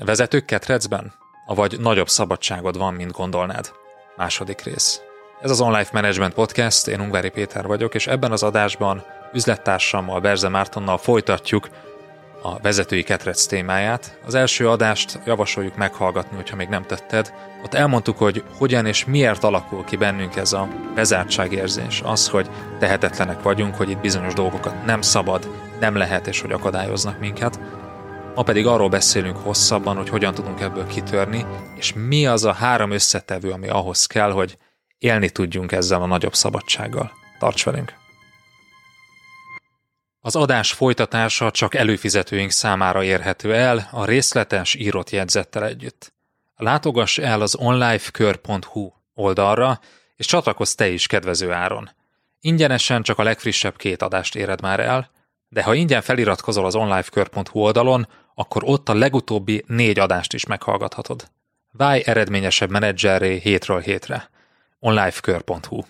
Vezetők ketrecben? Avagy nagyobb szabadságod van, mint gondolnád? Második rész. Ez az Online Management Podcast, én Ungvári Péter vagyok, és ebben az adásban üzlettársammal, Berze Mártonnal folytatjuk a vezetői ketrec témáját. Az első adást javasoljuk meghallgatni, hogyha még nem tetted. Ott elmondtuk, hogy hogyan és miért alakul ki bennünk ez a bezártságérzés. Az, hogy tehetetlenek vagyunk, hogy itt bizonyos dolgokat nem szabad, nem lehet, és hogy akadályoznak minket. Ma pedig arról beszélünk hosszabban, hogy hogyan tudunk ebből kitörni, és mi az a három összetevő, ami ahhoz kell, hogy élni tudjunk ezzel a nagyobb szabadsággal. Tarts velünk! Az adás folytatása csak előfizetőink számára érhető el a részletes írott jegyzettel együtt. Látogass el az onlifekör.hu oldalra, és csatlakozz te is kedvező áron. Ingyenesen csak a legfrissebb két adást éred már el, de ha ingyen feliratkozol az onlifekör.hu oldalon, akkor ott a legutóbbi négy adást is meghallgathatod. Válj eredményesebb menedzserré hétről hétre. onlifekör.hu